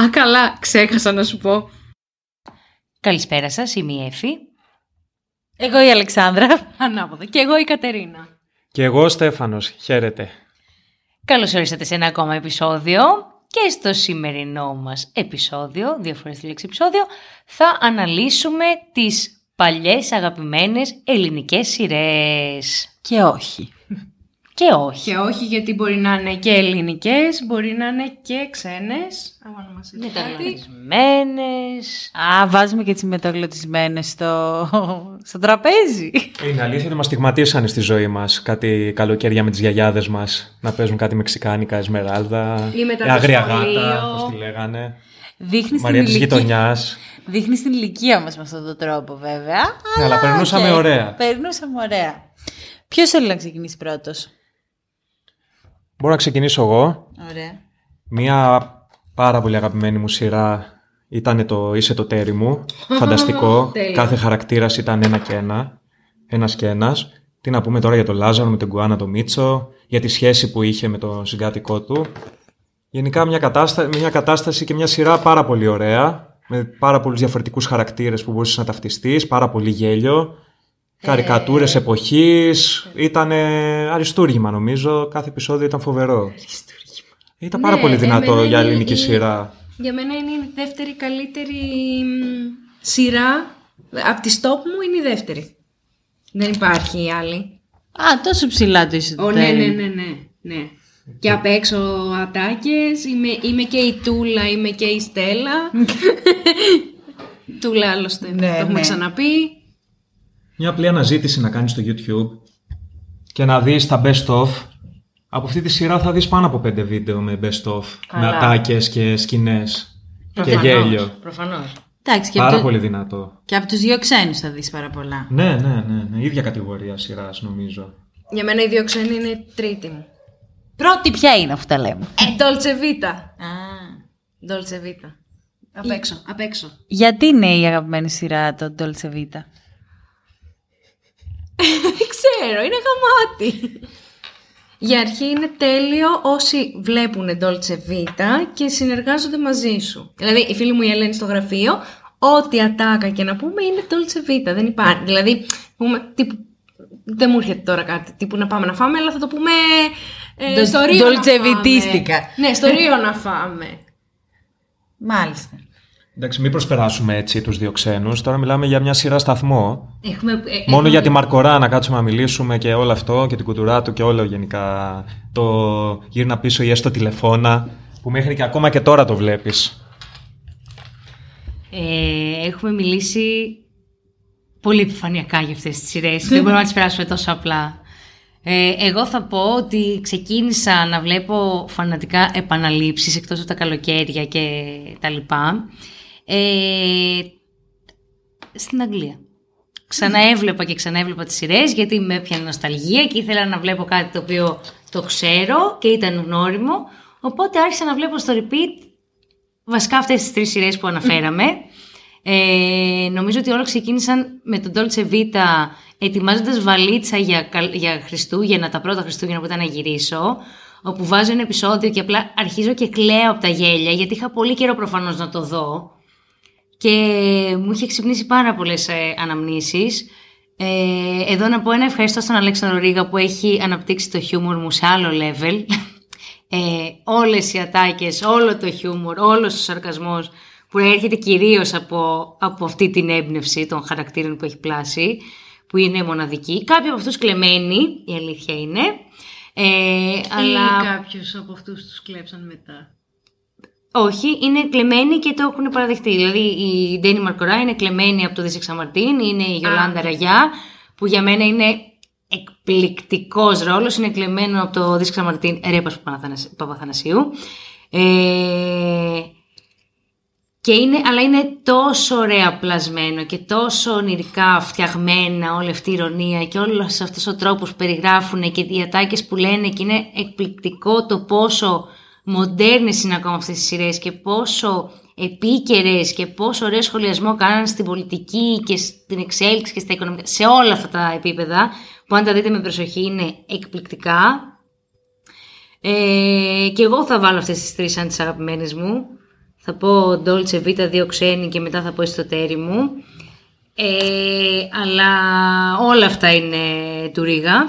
Α, καλά, ξέχασα να σου πω. Καλησπέρα σας, είμαι η Εφη. Εγώ η Αλεξάνδρα. Ανάποδα. Και εγώ η Κατερίνα. Και εγώ ο Στέφανος. Χαίρετε. Καλώς ορίσατε σε ένα ακόμα επεισόδιο και στο σημερινό μας επεισόδιο, δύο φορές τη λέξη επεισόδιο, θα αναλύσουμε τις παλιές αγαπημένες ελληνικές σειρές. Και όχι. Και όχι. Και όχι γιατί μπορεί να είναι και ελληνικές, μπορεί να είναι και ξένες. Άμα να μας είπε κάτι. Μεταγλωττισμένες. Α, βάζουμε και τις μεταγλωττισμένες στο, στο τραπέζι. Είναι αλήθεια ότι μας στιγματίσανε στη ζωή μας κάτι καλοκαίρια με τις γιαγιάδες μας να παίζουν κάτι μεξικάνικα, εσμεράλδα, Ή μετά το αγρία σχολείο. γάτα, πώς τη λέγανε. Δείχνεις την, Μαρία της ηλικία... γειτονιάς. Δείχνεις την ηλικία μας με αυτόν τον τρόπο βέβαια. Ναι, αλλά περνούσαμε οκ. ωραία. Περνούσαμε ωραία. Ποιος θέλει να ξεκινήσει πρώτος; Μπορώ να ξεκινήσω εγώ. Ωραία. Μία πάρα πολύ αγαπημένη μου σειρά ήταν το «Είσαι το τέρι μου». Φανταστικό. Τέλειο. Κάθε χαρακτήρας ήταν ένα και ένα. Ένας και ένας. Τι να πούμε τώρα για τον Λάζαρο με τον Κουάνα τον Μίτσο, για τη σχέση που είχε με τον συγκάτοικό του. Γενικά μια, κατάστα... μια κατάσταση και μια σειρά πάρα πολύ ωραία, με πάρα πολλούς διαφορετικούς χαρακτήρες που μπορούσες να ταυτιστείς, πάρα πολύ γέλιο, καρικατούρες εποχής, ήταν αριστούργημα νομίζω, κάθε επεισόδιο ήταν φοβερό. Ήταν πάρα Ναι, πολύ δυνατό εμένα για είναι ελληνική η- σειρά. Για μένα είναι η δεύτερη καλύτερη μ, σειρά. Από τη stop μου είναι η δεύτερη. Δεν υπάρχει άλλη. Α, τόσο ψηλά το είσαι το Ω, ναι, τέρι. ναι, ναι, ναι, ναι. Και απ' έξω ατάκες, είμαι, είμαι και η Τούλα, είμαι και η Στέλλα. Τούλα άλλωστε, Ναι, το έχουμε ναι. ξαναπεί. Μια απλή αναζήτηση να κάνεις στο YouTube και να δεις τα best of. Από αυτή τη σειρά θα δεις πάνω από πέντε βίντεο με best of, με Καλά. ατάκες και σκηνές και Προφανώς, γέλιο. Προφανώς. Εντάξει, και, Πάρα από, πολύ δυνατό. και από τους δύο ξένους θα δεις πάρα πολλά. Ναι, ναι, ναι, ναι. Ίδια κατηγορία σειράς νομίζω. Για μένα οι δύο ξένοι είναι η τρίτη μου. Πρώτη ποια είναι αφού τα λέμε; Ε, Dolce Vita. Α. Dolce Vita. Απ' έξω, απ' έξω. Γιατί είναι η αγαπημένη σειρά το Dolce Vita; Δεν ξέρω, είναι γαμάτι. Για αρχή είναι τέλειο όσοι βλέπουν Dolce και συνεργάζονται μαζί σου. Δηλαδή, η φίλη μου η Ελένη στο γραφείο, ό,τι ατάκα και να πούμε είναι Dolce δεν υπάρχει. Δηλαδή, πούμε, τύπου, δεν μου έρχεται τώρα κάτι, τύπου να πάμε να φάμε, αλλά θα το πούμε ε, στο Ρίο. Ναι, στο Ρίο να φάμε. Μάλιστα. Εντάξει, μην προσπεράσουμε έτσι τους δύο ξένους. Τώρα μιλάμε για μια σειρά σταθμό. Έχουμε, ε, Μόνο έχουμε- για τη Μαρκορά να κάτσουμε να μιλήσουμε και όλο αυτό και την κουτουρά του και όλο γενικά. Το γύρνα πίσω ή έστω τηλεφώνα που μέχρι και ακόμα και τώρα το βλέπεις. Ε, έχουμε μιλήσει πολύ επιφανειακά για αυτές τις σειρές. Δεν μπορούμε να τις περάσουμε τόσο απλά. Ε, εγώ θα πω ότι ξεκίνησα να βλέπω φανατικά επαναλήψεις εκτός από τα καλοκαίρια και τα λοιπά. Ε, στην Αγγλία. Ξαναέβλεπα και ξαναέβλεπα τις σειρές γιατί με έπιανε νοσταλγία και ήθελα να βλέπω κάτι το οποίο το ξέρω και ήταν γνώριμο. Οπότε άρχισα να βλέπω στο repeat βασικά αυτές τις τρεις σειρές που αναφέραμε. Ε, νομίζω ότι όλα ξεκίνησαν με τον Dolce Vita ετοιμάζοντας βαλίτσα για, καλ- για Χριστούγεννα, τα πρώτα Χριστούγεννα που ήταν να γυρίσω, όπου βάζω ένα επεισόδιο και απλά αρχίζω και κλαίω από τα γέλια, γιατί είχα πολύ καιρό προφανώς να το δω και μου είχε ξυπνήσει πάρα πολλές ε, αναμνήσεις. Ε, εδώ να πω ένα ευχαριστώ στον Αλέξανδρο Ρίγα που έχει αναπτύξει το χιούμορ μου σε άλλο level. Ε, όλες οι ατάκες, όλο το χιούμορ, όλος ο σαρκασμός που έρχεται κυρίως από, από αυτή την έμπνευση των χαρακτήρων που έχει πλάσει, που είναι μοναδική. Κάποιοι από αυτούς κλεμμένοι, η αλήθεια είναι. Ε, αλλά... Ή κάποιους από αυτούς τους κλέψαν μετά. Όχι, είναι κλεμμένοι και το έχουν παραδεχτεί. Δηλαδή η Ντένι Μαρκορά είναι κλεμμένη από το Δίσεξα Μαρτίν, είναι η Γιολάντα Ραγιά, που για μένα είναι εκπληκτικός ρόλος, είναι κλεμμένο από το Δίσεξα Μαρτίν Ρέπας Παπαθανασ- Παπαθανασίου. Ε, και είναι, αλλά είναι τόσο ωραία πλασμένο και τόσο ονειρικά φτιαγμένα όλη αυτή η ηρωνία και όλος αυτός ο τρόπος που περιγράφουν και οι ατάκες που λένε και είναι εκπληκτικό το πόσο μοντέρνες είναι ακόμα αυτές τις σειρές και πόσο επίκαιρες και πόσο ωραίο σχολιασμό κάνανε στην πολιτική και στην εξέλιξη και στα οικονομικά, σε όλα αυτά τα επίπεδα που αν τα δείτε με προσοχή είναι εκπληκτικά. Ε, και εγώ θα βάλω αυτές τις τρεις σαν τις αγαπημένες μου. Θα πω Dolce Vita, δύο ξένοι και μετά θα πω εσωτερή μου. Ε, αλλά όλα αυτά είναι του Ρίγα.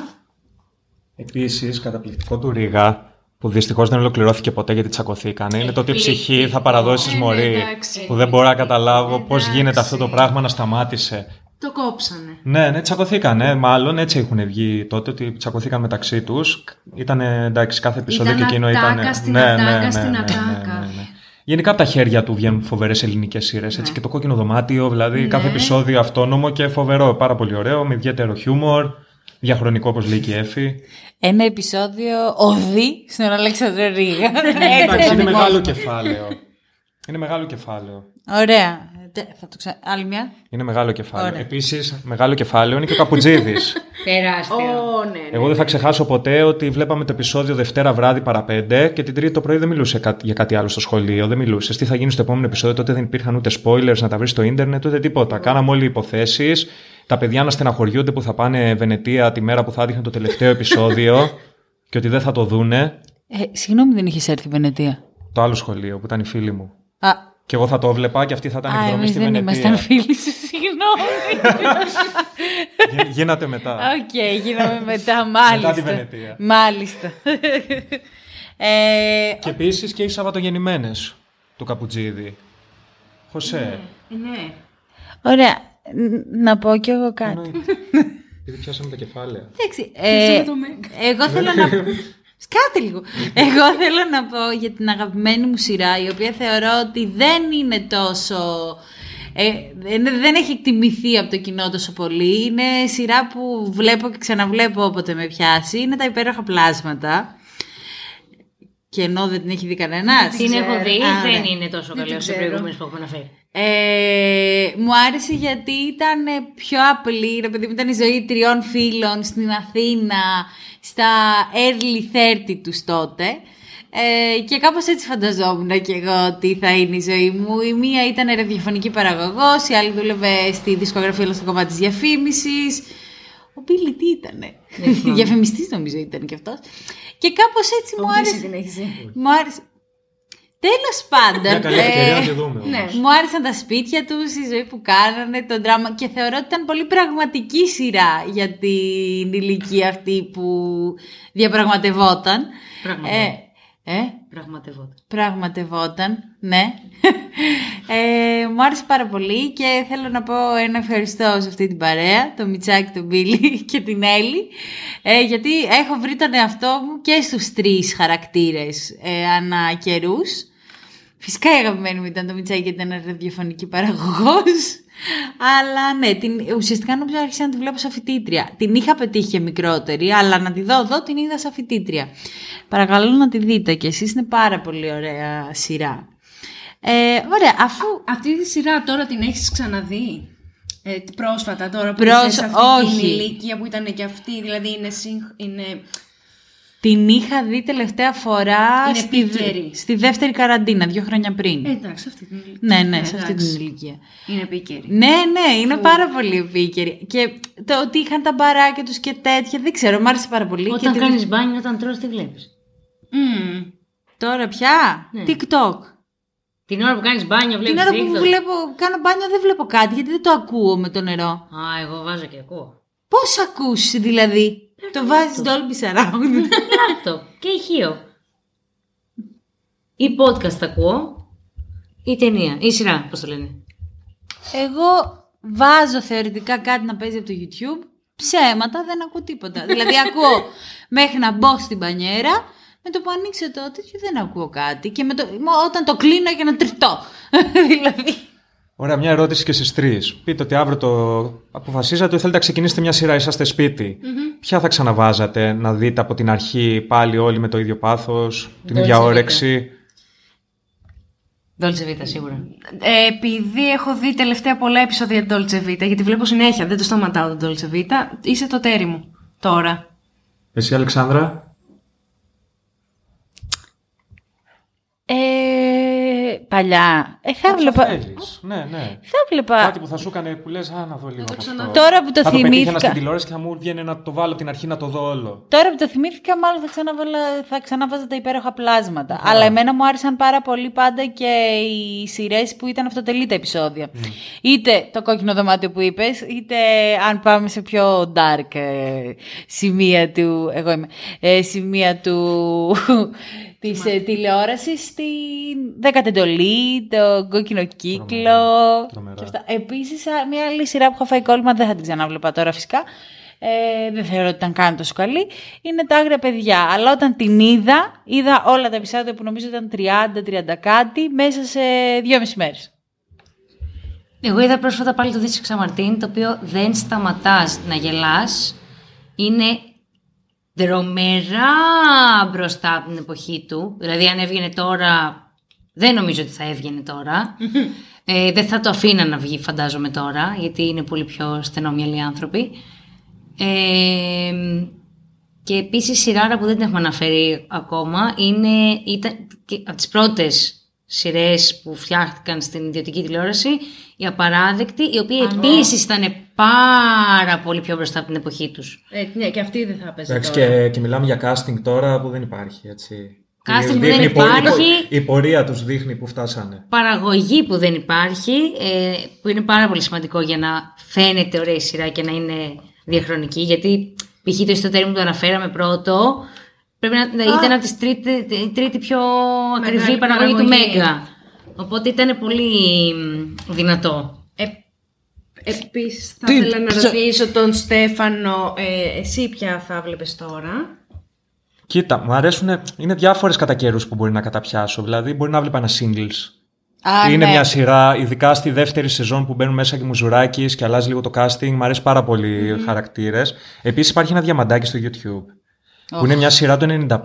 Επίσης, καταπληκτικό του Ρίγα, που δυστυχώς δεν ολοκληρώθηκε ποτέ γιατί τσακωθήκανε, είναι το ότι η ψυχή θα παραδώσει μωρή. εντάξει. Που δεν μπορώ να καταλάβω πώς γίνεται αυτό το πράγμα να σταμάτησε. Το κόψανε. Ναι, ναι, τσακωθήκανε. Μάλλον έτσι έχουν βγει τότε, ότι τσακωθήκαν μεταξύ τους. Ήταν εντάξει, κάθε επεισόδιο Ήταν και εκείνο ατάκα ήταν. στην ατάκα στην ατάκα. Γενικά από τα χέρια του βγαίνουν φοβερές ελληνικές σειρές. Ναι. Και το κόκκινο δωμάτιο, δηλαδή κάθε επεισόδιο αυτόνομο και φοβερό. Πάρα πολύ ωραίο, με ιδιαίτερο χιούμορ. Διαχρονικό, όπως λέει και η Εφη. Ένα επεισόδιο οδή στον Αλέξανδρο Ρίγα. Εντάξει, είναι μεγάλο κεφάλαιο. Είναι μεγάλο κεφάλαιο. Ωραία. Τε- Θα το ξα... Άλλη μια. Είναι μεγάλο κεφάλαιο. Ωραία. Επίσης, μεγάλο κεφάλαιο είναι και ο Καπουτζίδη. Τεράστιο. Ω, ναι, ναι. Εγώ δεν θα ξεχάσω ποτέ ότι βλέπαμε το επεισόδιο Δευτέρα βράδυ παρά πέντε και την Τρίτη το πρωί δεν μιλούσε κα- για κάτι άλλο στο σχολείο. Δεν μιλούσες. Τι θα γίνει στο επόμενο επεισόδιο, τότε δεν υπήρχαν ούτε spoilers να τα βρεις στο ίντερνετ, ούτε τίποτα. Κάναμε όλοι υποθέσεις. Τα παιδιά να στεναχωριούνται που θα πάνε Βενετία τη μέρα που θα δείχνουν το τελευταίο επεισόδιο και ότι δεν θα το δούνε. Ε, συγγνώμη, δεν είχες έρθει η Βενετία. Το άλλο σχολείο που ήταν οι φίλοι μου. Α, Και εγώ θα το βλέπα και αυτοί θα ήταν α εκδρομή εμείς στη δεν Βενετία. ήμασταν φίλοι σου, συγγνώμη. Γι- Γίνατε μετά. Οκ, γίναμε μετά, μάλιστα. τη Βενετία. Μάλιστα. ε, Και επίσης και οι Σαββατογεννημένες του Καπουτζίδη. Χωσέ. Ναι. ωραία, Ν- να πω κι εγώ κάτι. Εννοείται. Επειδή πιάσαμε τα κεφάλαια. Εντάξει, ε, το Μέγκα. εγώ θέλω να... Σκάτε λίγο. Εγώ θέλω να πω για την αγαπημένη μου σειρά, η οποία θεωρώ ότι δεν είναι τόσο... Ε, δεν, δεν έχει εκτιμηθεί από το κοινό τόσο πολύ. Είναι σειρά που βλέπω και ξαναβλέπω όποτε με πιάσει. Είναι τα υπέροχα πλάσματα. Και ενώ δεν την έχει δει κανένα. Την έχω δει, Α, δεν ναι. είναι τόσο καλή την όσο οι ξέρω. προηγούμενες που έχουμε αναφέρει. Ε, μου άρεσε γιατί ήταν ε, πιο απλή, ρε παιδί μου, ήταν η ζωή τριών φίλων στην Αθήνα, στα early 30 τους τότε. Ε, και κάπως έτσι φανταζόμουν και εγώ ότι θα είναι η ζωή μου. Η μία ήταν ραδιοφωνική παραγωγός, η άλλη δούλευε στη δισκογραφία αλλά στο κομμάτι της διαφήμισης. Ο Μπίλι τι ήτανε; Διαφημιστής νομίζω ήταν και αυτός. Και κάπως έτσι μου άρεσε. την έχεις δει; Μου άρεσε. Τέλος πάντων. Μια καλή ε, ευκαιρία να τη δούμε. όμως. ναι. μου άρεσαν τα σπίτια τους, η ζωή που κάνανε, το δράμα και θεωρώ ότι ήταν πολύ πραγματική σειρά για την ηλικία αυτή που διαπραγματευόταν. Πραγματευόταν. Ε, ε, Πραγματευόταν. πραγματευόταν, ναι. Ε, μου άρεσε πάρα πολύ και θέλω να πω ένα ευχαριστώ σε αυτή την παρέα, τον Μιτσάκη, τον Μπίλη και την Έλλη, ε, γιατί έχω βρει τον εαυτό μου και στους τρεις χαρακτήρες ε, ανά καιρούς. Φυσικά η αγαπημένη μου ήταν το Μιτσάκη γιατί ήταν ραδιοφωνική παραγωγός. Αλλά ναι, την, ουσιαστικά νόμιζα άρχισα να τη βλέπω σαν φοιτήτρια. Την είχα πετύχει και μικρότερη, αλλά να τη δω εδώ την είδα σαν φοιτήτρια. Παρακαλώ να τη δείτε και εσείς, είναι πάρα πολύ ωραία σειρά. Ε, ωραία, αφού... Αυτή τη σειρά τώρα την έχεις ξαναδεί; Ε, πρόσφατα τώρα που Πρόσ- είσαι σε αυτή όχι. την ηλικία που ήταν και αυτή, δηλαδή είναι, συγχ- είναι... Την είχα δει τελευταία φορά Είναι στη, επίκαιρη. στη δεύτερη καραντίνα, δύο χρόνια πριν. Ε, εντάξει, αυτή την ηλικία. ναι, ναι, σε αυτή εντάξει. την ηλικία. Είναι επίκαιρη. Ναι, ναι, είναι πάρα πολύ επίκαιρη. Και το ότι είχαν τα μπαράκια τους και τέτοια, δεν ξέρω, μου άρεσε πάρα πολύ. και Όταν τη- κάνεις μπάνιο, όταν τρως, τι βλέπεις. Μμμ. Τώρα πια, Ναι. TikTok. Την ώρα που κάνεις μπάνιο, βλέπεις. Την ώρα που βλέπω, κάνω μπάνιο δεν βλέπω κάτι, γιατί δεν το ακούω με το νερό. Α, εγώ βάζω και ακούω. Πώς ακούς δηλαδή, το βάζεις Dolby Surround. Λάπτοπ και ηχείο. Ή podcast ακούω, ή ταινία, ή σειρά, πώς το λένε. Εγώ βάζω θεωρητικά κάτι να παίζει από το YouTube. Ψέματα, δεν ακούω τίποτα. δηλαδή ακούω μέχρι να μπω στην πανιέρα, με το που ανοίξω το τέτοιο δεν ακούω κάτι. Και με το, μα όταν το κλείνω για να τριτώ. δηλαδή. Ωραία, μια ερώτηση και στις τρεις. Πείτε ότι αύριο το αποφασίζατε ότι θέλετε να ξεκινήσετε μια σειρά, είσαστε σπίτι. Ποια θα ξαναβάζατε να δείτε από την αρχή πάλι όλοι με το ίδιο πάθος, την Dolce ίδια Vita. όρεξη; Dolce Vita, σίγουρα. Ε, επειδή έχω δει τελευταία πολλά επεισόδια Dolce Vita, γιατί βλέπω συνέχεια, δεν το σταματάω το Dolce Vita, είσαι το τέρι μου τώρα. Εσύ, Αλεξάνδρα; Ε, παλιά. Ε, θα Θα έβλεπα. θέλεις. Ναι, ναι. Θα έβλεπα. Κάτι που θα σου έκανε που λες, α, να δω λίγο από αυτό. Τώρα που το θα το πετύχαινα θυμήθηκα. στην τηλεόραση και θα μου βγαίνει να το βάλω από την αρχή να το δω όλο. Τώρα που το θυμήθηκα, μάλλον θα, ξαναβάλα, θα ξαναβάζα τα υπέροχα πλάσματα. Αλλά εμένα μου άρεσαν πάρα πολύ πάντα και οι σειρές που ήταν αυτοτελή τα επεισόδια. Είτε το κόκκινο δωμάτιο που είπες, είτε αν πάμε σε πιο dark ε, σημεία του. Εγώ είμαι. Ε, σημεία του. Της ε, τηλεόρασης στην δέκατη εντολή, το κόκκινο κύκλο Τρομερά. και αυτά. Επίσης, α, μια άλλη σειρά που έχω φάει κόλλημα, δεν θα την ξανάβλεπα τώρα φυσικά, ε, δεν θεωρώ ότι ήταν καν τόσο καλή, είναι τα άγρια παιδιά. Αλλά όταν την είδα, είδα όλα τα επεισόδια που νομίζω ήταν 30-30 κάτι μέσα σε δυόμιση μέρες. Εγώ είδα πρόσφατα πάλι το Δίσκο Ξαμαρτίν, το οποίο δεν σταματάς να γελάς. Είναι δρομερά μπροστά από την εποχή του. Δηλαδή αν έβγαινε τώρα, δεν νομίζω ότι θα έβγαινε τώρα. ε, δεν θα το αφήνα να βγει φαντάζομαι τώρα, γιατί είναι πολύ πιο στενόμυαλοι άνθρωποι. Ε, και επίσης η σειράρα που δεν την έχουμε αναφέρει ακόμα είναι, ήταν και από τις πρώτες σειρές που φτιάχτηκαν στην ιδιωτική τηλεόραση, η Απαράδεκτη, οι οποίοι επίσης ήταν πάρα πολύ πιο μπροστά από την εποχή τους. Ε, ναι, και αυτή δεν θα έπαιζε Εντάξει, τώρα. και, και μιλάμε για casting τώρα που δεν υπάρχει, έτσι. Casting που Δείχνει δεν η πο- η πο- υπάρχει. Η πορεία τους δείχνει που φτάσανε. Παραγωγή που δεν υπάρχει, ε, που είναι πάρα πολύ σημαντικό για να φαίνεται ωραία η σειρά και να είναι διαχρονική, γιατί π.χ. το ιστοτέρι που το αναφέραμε πρώτο, πρέπει να να ήταν από τις τρίτη, η τρίτη πιο ακριβή Μεγάλη παραγωγή του παραγωγή. Μέγκα. Οπότε ήταν πολύ μ, δυνατό. Ε, επίσης θα Τι- ήθελα να σε- ρωτήσω τον Στέφανο, ε, εσύ ποια θα βλέπεις τώρα; Κοίτα, μου αρέσουν. Είναι διάφορες κατά καιρούς που μπορεί να καταπιάσω. Δηλαδή, μπορεί να βλέπα ένα singles. Α, είναι ναι. μια σειρά, ειδικά στη δεύτερη σεζόν που μπαίνουν μέσα και μουζουράκι και αλλάζει λίγο το casting. Μου αρέσει πάρα πολύ mm. χαρακτήρες. Επίσης, υπάρχει ένα διαμαντάκι στο YouTube. Που είναι μια σειρά του 95-96.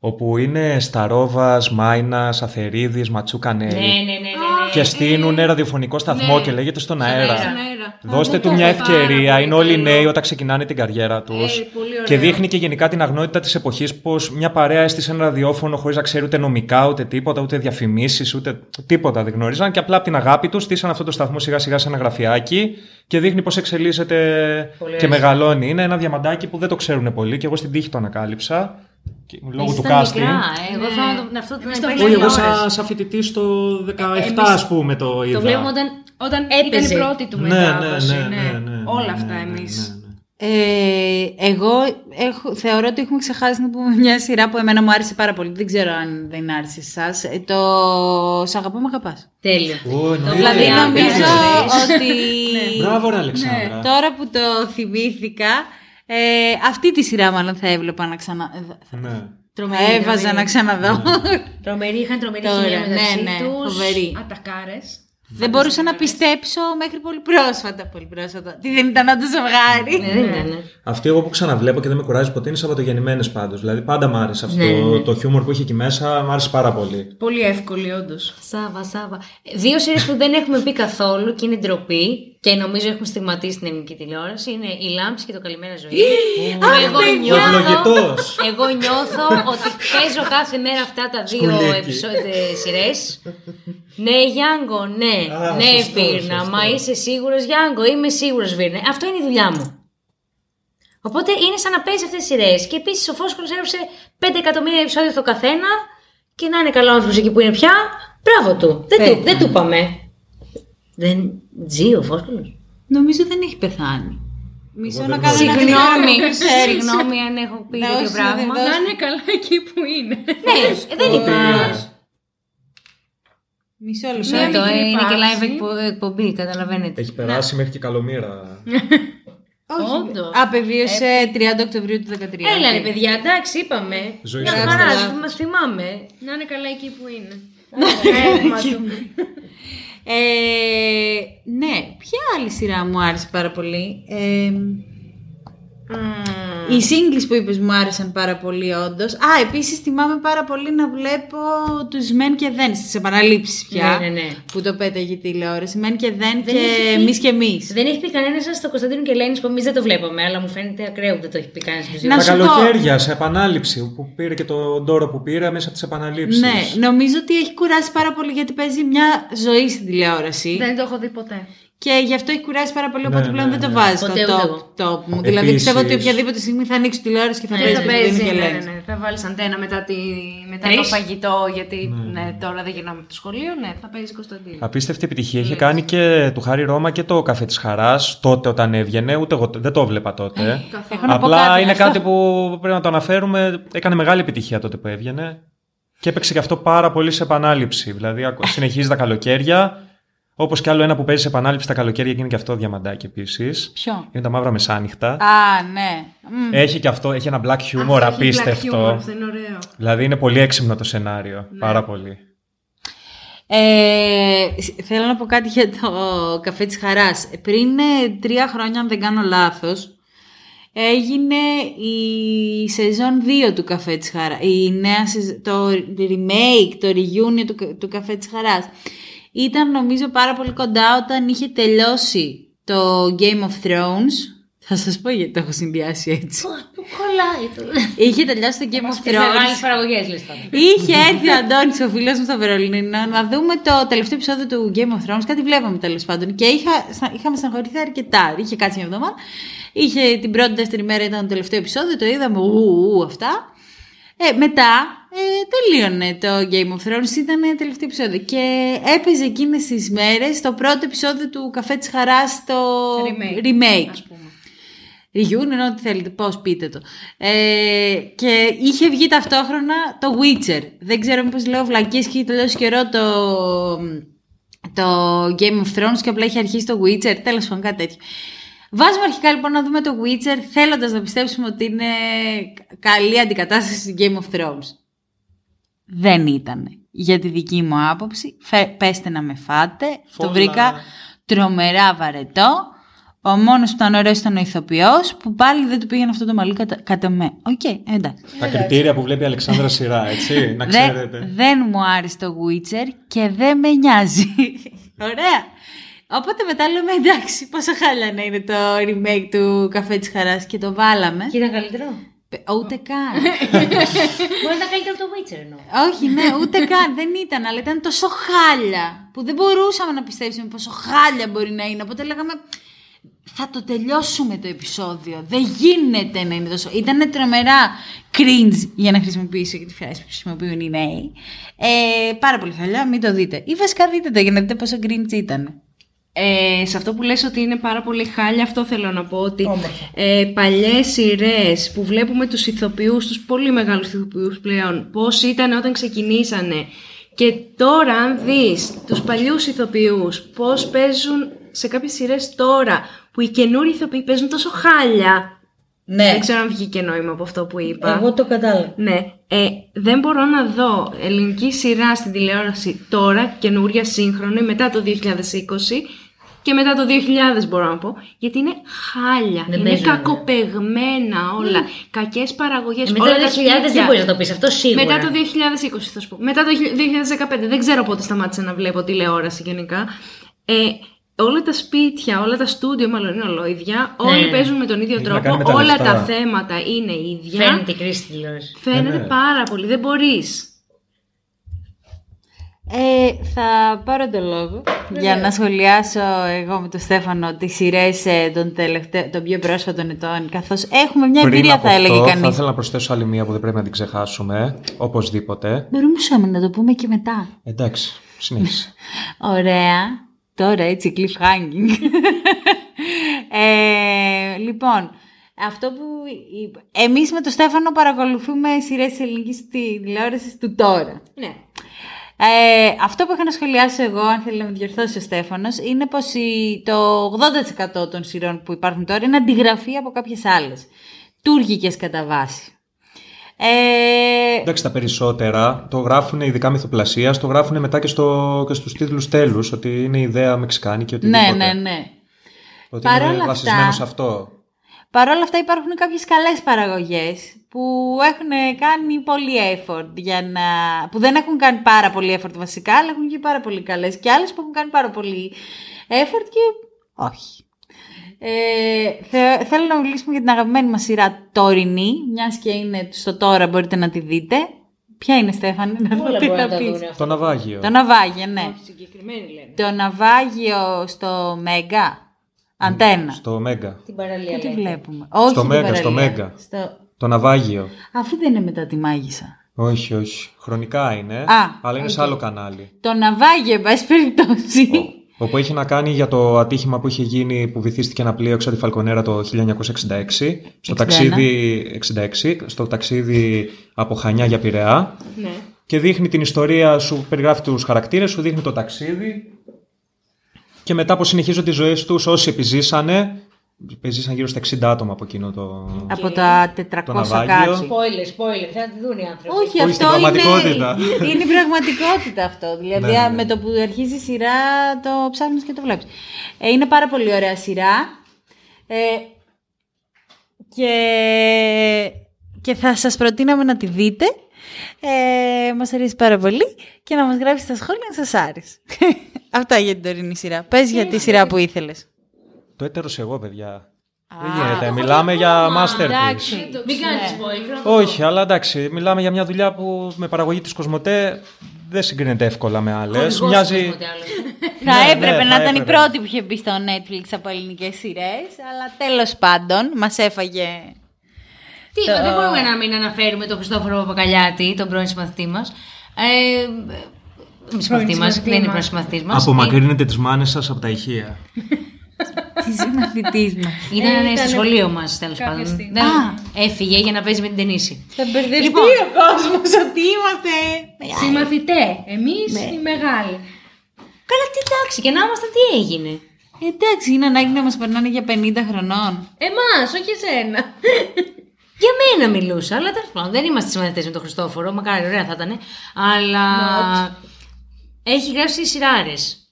Όπου είναι Σταρόβας, Μάινας, Αθερίδης, Ματσούκα Νέη. Ναι, ναι, ναι, ναι. Ναι. Και στείνουν ραδιοφωνικό σταθμό και λέγεται στον αέρα. αέρα. Δώστε του μια ευκαιρία. Είναι όλοι νέοι όταν ξεκινάνε την καριέρα τους. πολύ ωραίο. και δείχνει και γενικά την αγνότητα της εποχής πως μια παρέα έστησε ένα ραδιόφωνο χωρίς να ξέρει ούτε νομικά, ούτε τίποτα, ούτε διαφημίσεις, ούτε τίποτα δεν γνώριζαν. Και απλά από την αγάπη τους στήσαν αυτό το σταθμό σιγά σιγά σε ένα γραφιάκι και δείχνει πώ εξελίσσεται και μεγαλώνει. Είναι ένα διαμαντάκι που δεν το ξέρουν πολύ και εγώ στην τύχη το ανακάλυψα. Και- Λόγω του Ήσασταν casting. μικρά, ε. Εγώ θέλω να το- αυτό να Εμείς το υπάρχει Όχι, εγώ τηλεόραση. σαν, σαν φοιτητή στο 17, εμείς- ας πούμε, το είδα. Το βλέπουμε όταν Όταν Έπαιζε. ήταν η πρώτη του Ναι, ναι, μετάδοση. ναι, ναι. ναι, ναι, ναι, Όλα ναι, αυτά ναι, ναι, εμείς. ναι, ναι. Ε, εγώ έχω, θεωρώ ότι έχουμε ξεχάσει να πούμε μια σειρά που εμένα μου άρεσε πάρα πολύ. Δεν ξέρω αν δεν άρεσε εσάς. Το Σ' αγαπώ, με αγαπάς. τέλειο. Ω, εννοείται. Δηλαδή Ναι, νομίζω ναι. ότι Μπράβο, ρε Αλεξάνδρα. τώρα που το θυμήθηκα, ε, αυτή τη σειρά μάλλον θα έβλεπα να ξανα... Ναι. Τρομερή, Έβαζα τρομερή. να ξαναδώ. Τρομερή, είχαν τρομερή Τώρα, χημεία ναι, μεταξύ ναι, τους. φοβερή. Ατακάρες. Δεν μπορούσα να πιστέψω μέχρι πολύ πρόσφατα, πολύ πρόσφατα, ότι δεν ήταν όντως ζευγάρι. Ναι, δεν ήταν. Αυτή εγώ που ξαναβλέπω και δεν με κουράζει ποτέ είναι Σαββατογεννημένες πάντως. Δηλαδή πάντα μ' άρεσε αυτό Ναι, ναι. το χιούμορ που είχε εκεί μέσα, μ' άρεσε πάρα πολύ. Πολύ εύκολη όντως. Σάβα, Σάβα. Δύο σειρές που δεν έχουμε πει καθόλου και είναι ντροπή και νομίζω έχουν στιγματίσει την ελληνική τηλεόραση είναι η Λάμψη και το Καλημέρα Ζωή. εγώ, Ο νιώθω, ευλογητός. εγώ νιώθω ότι παίζω κάθε μέρα αυτά τα δύο Σκουλίκι. επεισόδια σειρές. Ναι, Γιάνγκο, ναι. Α, ναι, σωστό, Βίρνα. σωστό. Μα είσαι σίγουρος, Γιάνγκο. Είμαι σίγουρος, Βίρνα. Αυτό είναι η δουλειά μου. Οπότε είναι σαν να παίζεις αυτές τις σειρές. Και επίσης ο Φόσκολο έγραψε 5 εκατομμύρια επεισόδια στο καθένα και να είναι καλό άνθρωπος εκεί που είναι πια. Μπράβο του. Δεν, του, δεν του είπαμε. Δεν ζει ο Φόσκολο. Νομίζω δεν έχει πεθάνει. Μισό Εγώ να δεν κάνω ένα Συγγνώμη, μικρό ξέρεις. συγγνώμη αν έχω πει Ναι, τέτοιο όχι, πράγμα. δεν Να είναι καλά εκεί που είναι. Ναι, ε, δεν Ότι- είπα. Μισό λεπτό. Ναι, το μικρή είναι και παύση. live εκπο- εκπομπή, καταλαβαίνετε. Έχει περάσει μέχρι και καλομήρα. Όχι. Όντως. Απεβίωσε 30 Οκτωβρίου του 2013. Έλα ρε παιδιά, εντάξει, είπαμε. Ζωή Μια στο χαρά, λάθος. μας θυμάμαι. Να είναι καλά εκεί που είναι. Ρεύμα του. Ε, ναι, ποια άλλη σειρά μου άρεσε πάρα πολύ; Ε, Οι singles που είπες μου άρεσαν πάρα πολύ όντως. Α, επίσης θυμάμαι πάρα πολύ να βλέπω τους Men και Δεν στις επαναλήψεις πια. Ναι, ναι, ναι. Που το πέταγε η τηλεόραση. Men και Δεν Δεν και έχει πει- εμείς και εμείς. Δεν έχει πει κανένας σας στο Κωνσταντίνο και Ελένη που εμείς δεν το βλέπαμε, αλλά μου φαίνεται ακραίο που δεν το έχει πει κανένας Να Τα σου πω. καλοκαίρια σε επανάληψη που πήρε και τον τόρο που πήρε μέσα από τις επαναλήψεις. Ναι, νομίζω ότι έχει κουράσει πάρα πολύ γιατί παίζει μια ζωή στην τηλεόραση. Δεν το έχω δει ποτέ. Και γι' αυτό έχει κουράσει πάρα πολύ, οπότε Ναι, πλέον ναι, δεν το ναι. βάζει στο Ποτέ ούτε top, εγώ. top μου. Δηλαδή Επίσης- πιστεύω ότι οποιαδήποτε στιγμή θα ανοίξει τη τηλεόραση και θα Ναι, παίζει θα το παίζει, Κωνσταντίνο και ναι, Ελένη. ναι, ναι. Θα βάλεις αντένα μετά, τη, μετά Τρεις. το φαγητό, γιατί ναι, τώρα δεν γυρνάμε από το σχολείο. Ναι, θα παίζει Κωνσταντίνο. Απίστευτη επιτυχία. Είχε κάνει και του Χάρη Ρώμα και το καφέ της Χαράς τότε όταν έβγαινε. Ούτε εγώ δεν το έβλεπα τότε. Έχω να πω Απλά κάτι, είναι αυτό. κάτι που πρέπει να το αναφέρουμε. Έκανε μεγάλη επιτυχία τότε που έβγαινε. Και έπαιξε και αυτό πάρα πολύ σε επανάληψη. Δηλαδή ακο- συνεχίζει τα καλοκαίρια. Όπως και άλλο ένα που παίζει σε επανάληψη τα καλοκαίρια και είναι και αυτό διαμαντάκι επίσης. Ποιο; Είναι τα μαύρα μεσάνυχτα. Α, ναι. Μμ. Έχει και αυτό, έχει ένα black humor Αυτό έχει black απίστευτο. humor, αυτό είναι ωραίο. Δηλαδή είναι πολύ έξυπνο το σενάριο. Πάρα πολύ. Ε, θέλω να πω κάτι για το καφέ της Χαράς. Πριν ε, τρία χρόνια, αν δεν κάνω λάθος, έγινε η σεζόν 2 του καφέ της Χαράς. Η νέα σεζ- το remake, το reunion του, κα- του καφέ της Χαράς. Ήταν νομίζω πάρα πολύ κοντά όταν είχε τελειώσει το Game of Thrones. Θα σας πω γιατί το έχω συνδυάσει έτσι. Πού κολλάει το. Είχε τελειώσει το Game of Και μεγάλε Thrones. παραγωγές λες τώρα. Είχε έρθει ο Αντώνης, ο φίλος μου στο Βερολίνο, να δούμε το τελευταίο επεισόδιο του Game of Thrones. Κάτι βλέπαμε τέλος πάντων. Και είχα, στα- είχαμε στεναχωρηθεί αρκετά. Είχε κάτσει μια εβδομάδα. Είχε την πρώτη, δεύτερη μέρα ήταν το τελευταίο επεισόδιο. Το είδαμε, ου, ου, ου, αυτά. Ε, μετά ε, τελείωνε το Game of Thrones, ήταν ε, τελευταίο επεισόδιο. Και έπαιζε εκείνες τις μέρες το πρώτο επεισόδιο του Καφέ της Χαράς το Remake. remake. Ας πούμε. Reunion, ό,τι θέλετε, πώς πείτε το. Ε, και είχε βγει ταυτόχρονα το Witcher. Δεν ξέρω μήπως λέω βλακίες και είχε τελειώσει καιρό το, το Game of Thrones και απλά είχε αρχίσει το Witcher. Τέλος πάντων, κάτι τέτοιο. Βάζουμε αρχικά λοιπόν να δούμε το Witcher θέλοντας να πιστέψουμε ότι είναι καλή αντικατάσταση του Game of Thrones. Δεν ήταν. Για τη δική μου άποψη, φε- πέστε να με φάτε, το Φόλα. βρήκα τρομερά βαρετό. Ο μόνος που ήταν ωραίος ήταν ο ηθοποιός, που πάλι δεν του πήγαινε αυτό το μαλλί κατά, κατά με. Οκ, εντάξει. Τα κριτήρια που βλέπει η Αλεξάνδρα Σειρά, έτσι. να Δεν, ξέρετε. δεν μου άρεσε το Witcher και δεν με νοιάζει. Ωραία. Οπότε μετά λέμε εντάξει, πόσο χάλια να είναι το remake του Καφέ της Χαράς και το βάλαμε. Και ήταν καλύτερο; Πε- Ούτε καν. Μπορεί να ήταν καλύτερο από το Witcher εννοώ. Όχι, ναι, ούτε καν. Δεν ήταν, αλλά ήταν τόσο χάλια που δεν μπορούσαμε να πιστέψουμε πόσο χάλια μπορεί να είναι. Οπότε λέγαμε, θα το τελειώσουμε το επεισόδιο. Δεν γίνεται να είναι τόσο. Ήταν τρομερά cringe για να χρησιμοποιήσω και τη φράση που χρησιμοποιούν οι νέοι. Ε, πάρα πολύ χαλιά, μην το δείτε. Ή βασικά δείτε το για να δείτε πόσο cringe ήταν. Ε, σε αυτό που λες ότι είναι πάρα πολύ χάλια, αυτό θέλω να πω ότι ε, παλιές σειρές που βλέπουμε τους ηθοποιούς, τους πολύ μεγάλους ηθοποιούς πλέον, πώς ήταν όταν ξεκινήσανε και τώρα αν δεις τους παλιούς ηθοποιούς, πώς παίζουν σε κάποιες σειρές τώρα, που οι καινούριοι ηθοποιοί παίζουν τόσο χάλια. Ναι, Δεν ξέρω αν βγήκε νόημα από αυτό που είπα. το κατάλαβα. Ναι, ε, δεν μπορώ να δω ελληνική σειρά στην τηλεόραση τώρα, καινούρια σύγχρονη, μετά το 2020 και μετά το 2000 μπορώ να πω, γιατί είναι χάλια, Δεν είναι παίζουν, ναι. κακοπεγμένα όλα, κακές παραγωγές, Ε, Μετά όλα το τα 2000 δεν σπίτια. μπορείς να το πεις αυτό σίγουρα. Μετά το 2020 θα σου πω. Μετά το 2015. Δεν ξέρω πότε σταμάτησα να βλέπω τηλεόραση γενικά. Ε, όλα τα σπίτια, όλα τα στούντιο μάλλον είναι ολόιδια. Όλοι ναι. παίζουν με τον ίδιο Έχει να τρόπο. κάνει με τα όλα λεφτά. τα θέματα είναι ίδια. Φαίνεται η κρίση στη τηλεόραση. Φαίνεται Ναι, ναι. πάρα πολύ. Δεν μπορείς. Ε, θα πάρω το λόγο για να σχολιάσω εγώ με τον Στέφανο τις σειρές ε, των, τελευταίων, των πιο πρόσφατων ετών καθώς έχουμε μια Πριν εμπειρία από θα έλεγε αυτό, κανείς. Θα ήθελα να προσθέσω άλλη μία που δεν πρέπει να την ξεχάσουμε. Οπωσδήποτε. Μπορούμε να το πούμε και μετά. Εντάξει, συνέχισε. Ωραία. Τώρα έτσι cliffhanging. ε, λοιπόν, αυτό που... είπα- Εμείς με τον Στέφανο παρακολουθούμε σειρές της ελληνικής τηλεόρασης του τώρα. Ναι. Ε, αυτό που είχα να σχολιάσω εγώ, αν θέλει να με διορθώσει ο Στέφανος, είναι πως η, το 80% των σειρών που υπάρχουν τώρα είναι αντιγραφή από κάποιες άλλες. Τούρκικες κατά βάση. Ε, Εντάξει, τα περισσότερα το γράφουν ειδικά μυθοπλασία, το γράφουν μετά και, στο, και στους τίτλους τέλους, ότι είναι ιδέα μεξικάνικη, ναι, οτιδήποτε. ναι, ναι. Ότι Παρόλα είναι αυτά- βασισμένος σε αυτό. Παρ' όλα αυτά υπάρχουν κάποιες καλές παραγωγές που έχουν κάνει πολύ effort για να... που δεν έχουν κάνει πάρα πολύ effort βασικά, αλλά έχουν και πάρα πολύ καλές και άλλες που έχουν κάνει πάρα πολύ effort και όχι. Ε, θε- θέλω να μιλήσουμε για την αγαπημένη μας σειρά τωρινή, μιας και είναι στο τώρα μπορείτε να τη δείτε. Ποια είναι Στέφανη, να δω Όλα τι μπορεί θα να τα πεις. δουν αυτό. Το ναυάγιο. Το ναυάγιο, ναι. Συγκεκριμένοι λένε. Το ναυάγιο στο Μέγκα. Αντένα. Στο Μέγκα. Την παραλία Πού τη λένε. βλέπουμε. Όχι Στο την Μέγκα, στο παραλία. Μέγκα. Στο... Το ναυάγιο. Αφού δεν είναι μετά τη μάγισσα. Όχι, όχι. Χρονικά είναι. Α, αλλά είναι σε άλλο κανάλι. Το ναυάγιο, εν πάση περιπτώσει. Όπου έχει να κάνει για το ατύχημα που είχε γίνει που βυθίστηκε ένα πλοίο έξω από τη Φαλκονέρα το 1966. Στο 61. ταξίδι, 66, στο ταξίδι από Χανιά για Πειραιά. Ναι. Και δείχνει την ιστορία, σου περιγράφει τους χαρακτήρες, σου δείχνει το ταξίδι. Και μετά που συνεχίζουν τις ζωές τους όσοι επιζήσανε, επιζήσαν γύρω στα 60 άτομα από εκείνο το... Από τα 400 Το ναυάγιο. κάτι. Spoiler, spoiler. Θα τη δουν οι άνθρωποι. Όχι, Όχι, αυτό στην πραγματικότητα. είναι, είναι η πραγματικότητα αυτό. Δηλαδή, Ναι, ναι. με το που αρχίζει η σειρά, το ψάχνεις και το βλέπεις. Ε, είναι πάρα πολύ ωραία σειρά. Ε, και, και θα σας προτείναμε να τη δείτε. Ε, μας αρέσει πάρα πολύ και να μας γράψει στα σχόλια αν σας άρεσε. Αυτά για την τωρινή σειρά. Πες για τη σειρά που ήθελες. Το έτερος εγώ, παιδιά. Δεν γίνεται. Μιλάμε για masterpiece. εντάξει. Μην κάνεις spoiler. Όχι, αλλά εντάξει, μιλάμε για μια δουλειά που με παραγωγή της Κοσμοτέ δεν συγκρίνεται εύκολα με άλλες. Χορηγός Μοιάζει... τίποτε άλλο. Θα Ναι, έπρεπε ναι, να θα ήταν η έπρεπε. πρώτη που είχε μπει στο Netflix από ελληνικές σειρές, αλλά τέλος πάντων μας έφαγε... Τι, Το- δεν μπορούμε να μην αναφέρουμε τον Χριστόφορο Παπακαλιάτη, τον πρώην συμμαθητή μας. Ε, μη συμμαθητή μας, συμμαθητή δεν είναι μας. πρώην συμμαθητή μας. Απομακρύνετε τις μάνες σας από τα ηχεία. Τη συμμαθητής μας. Ήταν Ε, στο ήταν σχολείο μας, τέλος κάποια πάντων. στιγμή. Δεν- Α. Έφυγε για να παίζει με την Τενίση. Θα μπερδευτεί Λοιπόν. ο κόσμος ότι είμαστε... Συμμαθητέ. Εμείς οι μεγάλοι. Καλά, τι εντάξει, και να ήμασταν τι έγινε; Εντάξει, είναι ανάγκη να μας περνάνε για 50 χρονών. Εμάς, όχι εσένα. Για μένα μιλούσα, αλλά τέλος πάντων δεν είμαστε συμμαθητές με τον Χριστόφορο. Μακάρι, ωραία θα ήταν. Αλλά έχει γράψει σειράρες.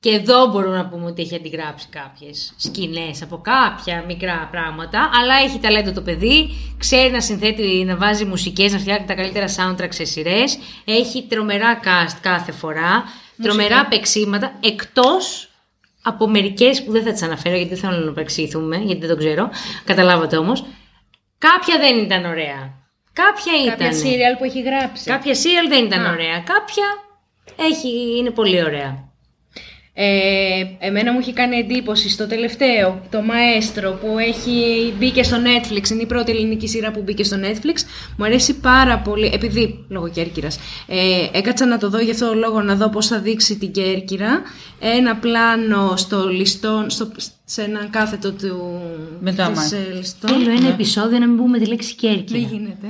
Και εδώ μπορούμε να πούμε ότι έχει αντιγράψει κάποιες σκηνές από κάποια μικρά πράγματα. Αλλά έχει ταλέντο το παιδί. Ξέρει να συνθέτει, να βάζει μουσικές, να φτιάχνει τα καλύτερα soundtrack σε σειρές. Έχει τρομερά cast κάθε φορά. Τρομερά παίξήματα. Εκτός από μερικές που δεν θα τις αναφέρω γιατί δεν θέλω να παρεξηγηθούμε, γιατί δεν το ξέρω. Καταλάβατε όμως. Κάποια δεν ήταν ωραία. Κάποια ήταν. Κάποια σύριαλ που έχει γράψει. Κάποια serial δεν ήταν ωραία. Κάποια έχει, είναι πολύ ωραία. Ε, εμένα μου έχει κάνει εντύπωση στο τελευταίο, το Μαέστρο που έχει μπει και στο Netflix. Είναι η πρώτη ελληνική σειρά που μπήκε στο Netflix. Μου αρέσει πάρα πολύ, επειδή λόγω Κέρκυρας. Ε, έκατσα να το δω για αυτό το λόγο, να δω πώς θα δείξει την Κέρκυρα. Ένα πλάνο στο ληστόν, στο, σε έναν κάθετο του Με το της, αμάξι. ε, ληστών. Θέλω ένα επεισόδιο να μην πούμε τη λέξη Δεν Κέρκυρα. γίνεται.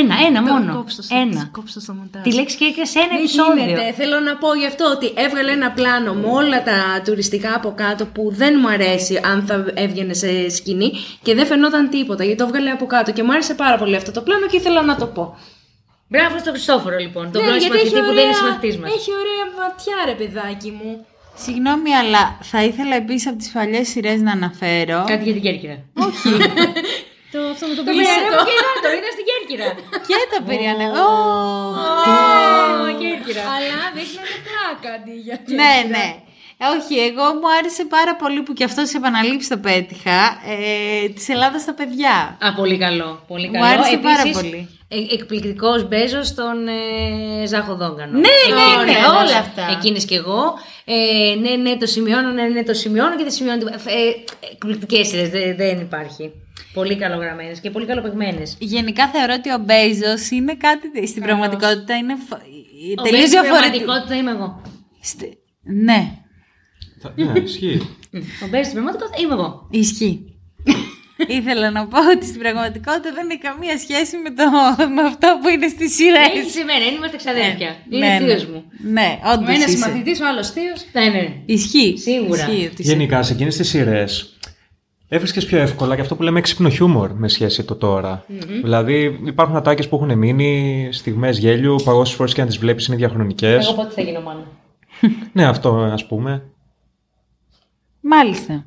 Ένα, ένα Το μόνο. κόψω στο- Ένα. κόψω στο μοντάζ. Τη λέξη Κέρκυρα σε ένα Δεν επεισόδιο. γίνεται. Θέλω να πω γι' αυτό ότι έβγαλε ένα πλάνο με όλα τα τουριστικά από κάτω που δεν μου αρέσει αν θα έβγαινε σε σκηνή και δεν φαινόταν τίποτα γιατί το έβγαλε από κάτω και μου άρεσε πάρα πολύ αυτό το πλάνο και ήθελα να το πω. Μπράβο στον Χριστόφορο λοιπόν, τον Ναι, πρώην γιατί συμμαθητή έχει που δεν είναι ωραία- συμμαθητής μας. Έχει ωραία ματιά ρε παιδάκι μου. Συγγνώμη, αλλά θα ήθελα επίσης από τις παλιές σειρές να αναφέρω... Κάτι για την Κέρκυρα. Όχι. Το, αυτό με το Το πιλέτο. το είδα στην Κέρκυρα. και το περιάνε. Κέρκυρα. Αλλά δείχνανε πλάκα αντί για Ναι, ναι. Όχι, εγώ μου άρεσε πάρα πολύ που και αυτό σε επαναλήψει το πέτυχα. Ε, Της Ελλάδας στα παιδιά. Α, πολύ καλό. Πολύ Μου καλό. άρεσε πάρα Επίσης, πολύ. Ε, Εκπληκτικός μπέζος στον ε, Ζάχο Δόγκανο. Ναι, ναι, ναι, Εκπληκτικός. όλα αυτά. Εκείνης και εγώ. Ε, ναι, ναι, το σημειώνω, ναι, ναι, το σημειώνω και δεν σημειώνω. τίποτα. Ε, Εκπληκτικές σειρές, δεν, δεν υπάρχει. Πολύ καλογραμμένες και πολύ καλοπαιγμένες. Γενικά θεωρώ ότι ο Μπέιζο είναι κάτι. Στην πραγματικότητα είναι φο- τελείως Στην διαφορετικό. πραγματικότητα είμαι εγώ. Στη- Ναι, Θα- Ναι, ισχύει. Ο Μπέζος στην πραγματικότητα είμαι εγώ. ισχύει. Ήθελα να πω ότι στην πραγματικότητα δεν έχει καμία σχέση με, το, με αυτό που είναι στις σειρές. Έχει σημαίνει, δεν είμαστε ξαδέρφια. Είναι ναι, θείος ναι. μου. Ναι, Ο όντως ένα είσαι. συμμαθητής, ο άλλος θείος. Ναι, ναι. Ισχύει. Σίγουρα. Ισχύει ότι είσαι. Γενικά, σε εκείνες τις σειρές έβρισκες πιο εύκολα και αυτό που λέμε έξυπνο χιούμορ με σχέση το τώρα. Δηλαδή, υπάρχουν ατάκες που έχουν μείνει, στιγμές γέλιου, που όσες φορές και αν τις βλέπεις είναι διαχρονικές. Εγώ πότε θα γίνω μόνο. Ναι, αυτό ας πούμε. Μάλιστα.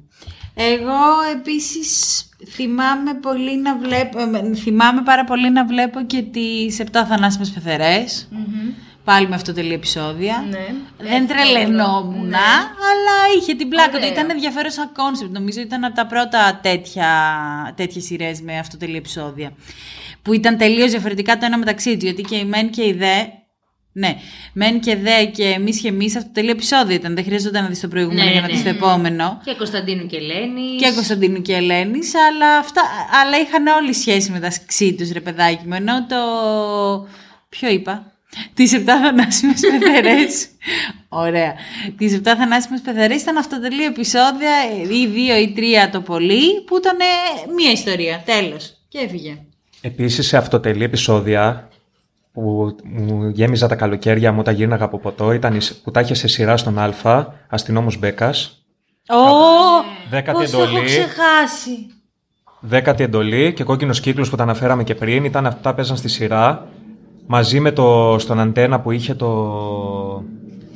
Εγώ επίσης θυμάμαι πολύ να βλέπω, ε, θυμάμαι πάρα πολύ να βλέπω και τις 7 θανάσιμες πεθερές. Πάλι με αυτοτελή επεισόδια. Ναι. Δεν τρελαινόμουν, αλλά είχε την πλάκα του. Ωραίο. Ήταν ενδιαφέρουσα concept. Νομίζω ήταν από τα πρώτα τέτοια, τέτοιες σειρές με αυτοτελή επεισόδια. Που ήταν τελείως διαφορετικά το ένα μεταξύ τους. Γιατί και η Μεν και η Δε. Ναι, Μεν και Δε και εμείς και εμείς αυτοτελή επεισόδιο ήταν. Δεν χρειαζόταν να δεις το προηγούμενο Ναι, για να ναι. δεις το επόμενο. Και Κωνσταντίνου και Ελένης. Και Κωνσταντίνου και Ελένης, αλλά, αυτά, αλλά είχαν όλη σχέση μεταξύ τους, ρε παιδάκι μου. Ενώ το. Ποιο είπα; Τις 7 θανάσιμες πεθερές. Ωραία. Τις 7 θανάσιμες πεθερές ήταν αυτοτελή επεισόδια, ή δύο ή τρία το πολύ, που ήταν ε, μία ιστορία. Τέλος. Και έφυγε. Επίσης σε αυτοτελή επεισόδια που μου γέμιζα τα καλοκαίρια μου όταν γύρναγα από ποτό ήταν η- που τα είχε σε σειρά στον Α, αστυνόμος Μπέκας, Ω! δέκατη Πώς το έχω εντολή, ξεχάσει. δέκατη εντολή και κόκκινος κύκλος που τα αναφέραμε και πριν, ήταν αυτά παίζαν στη σειρά μαζί με το στον αντένα που είχε το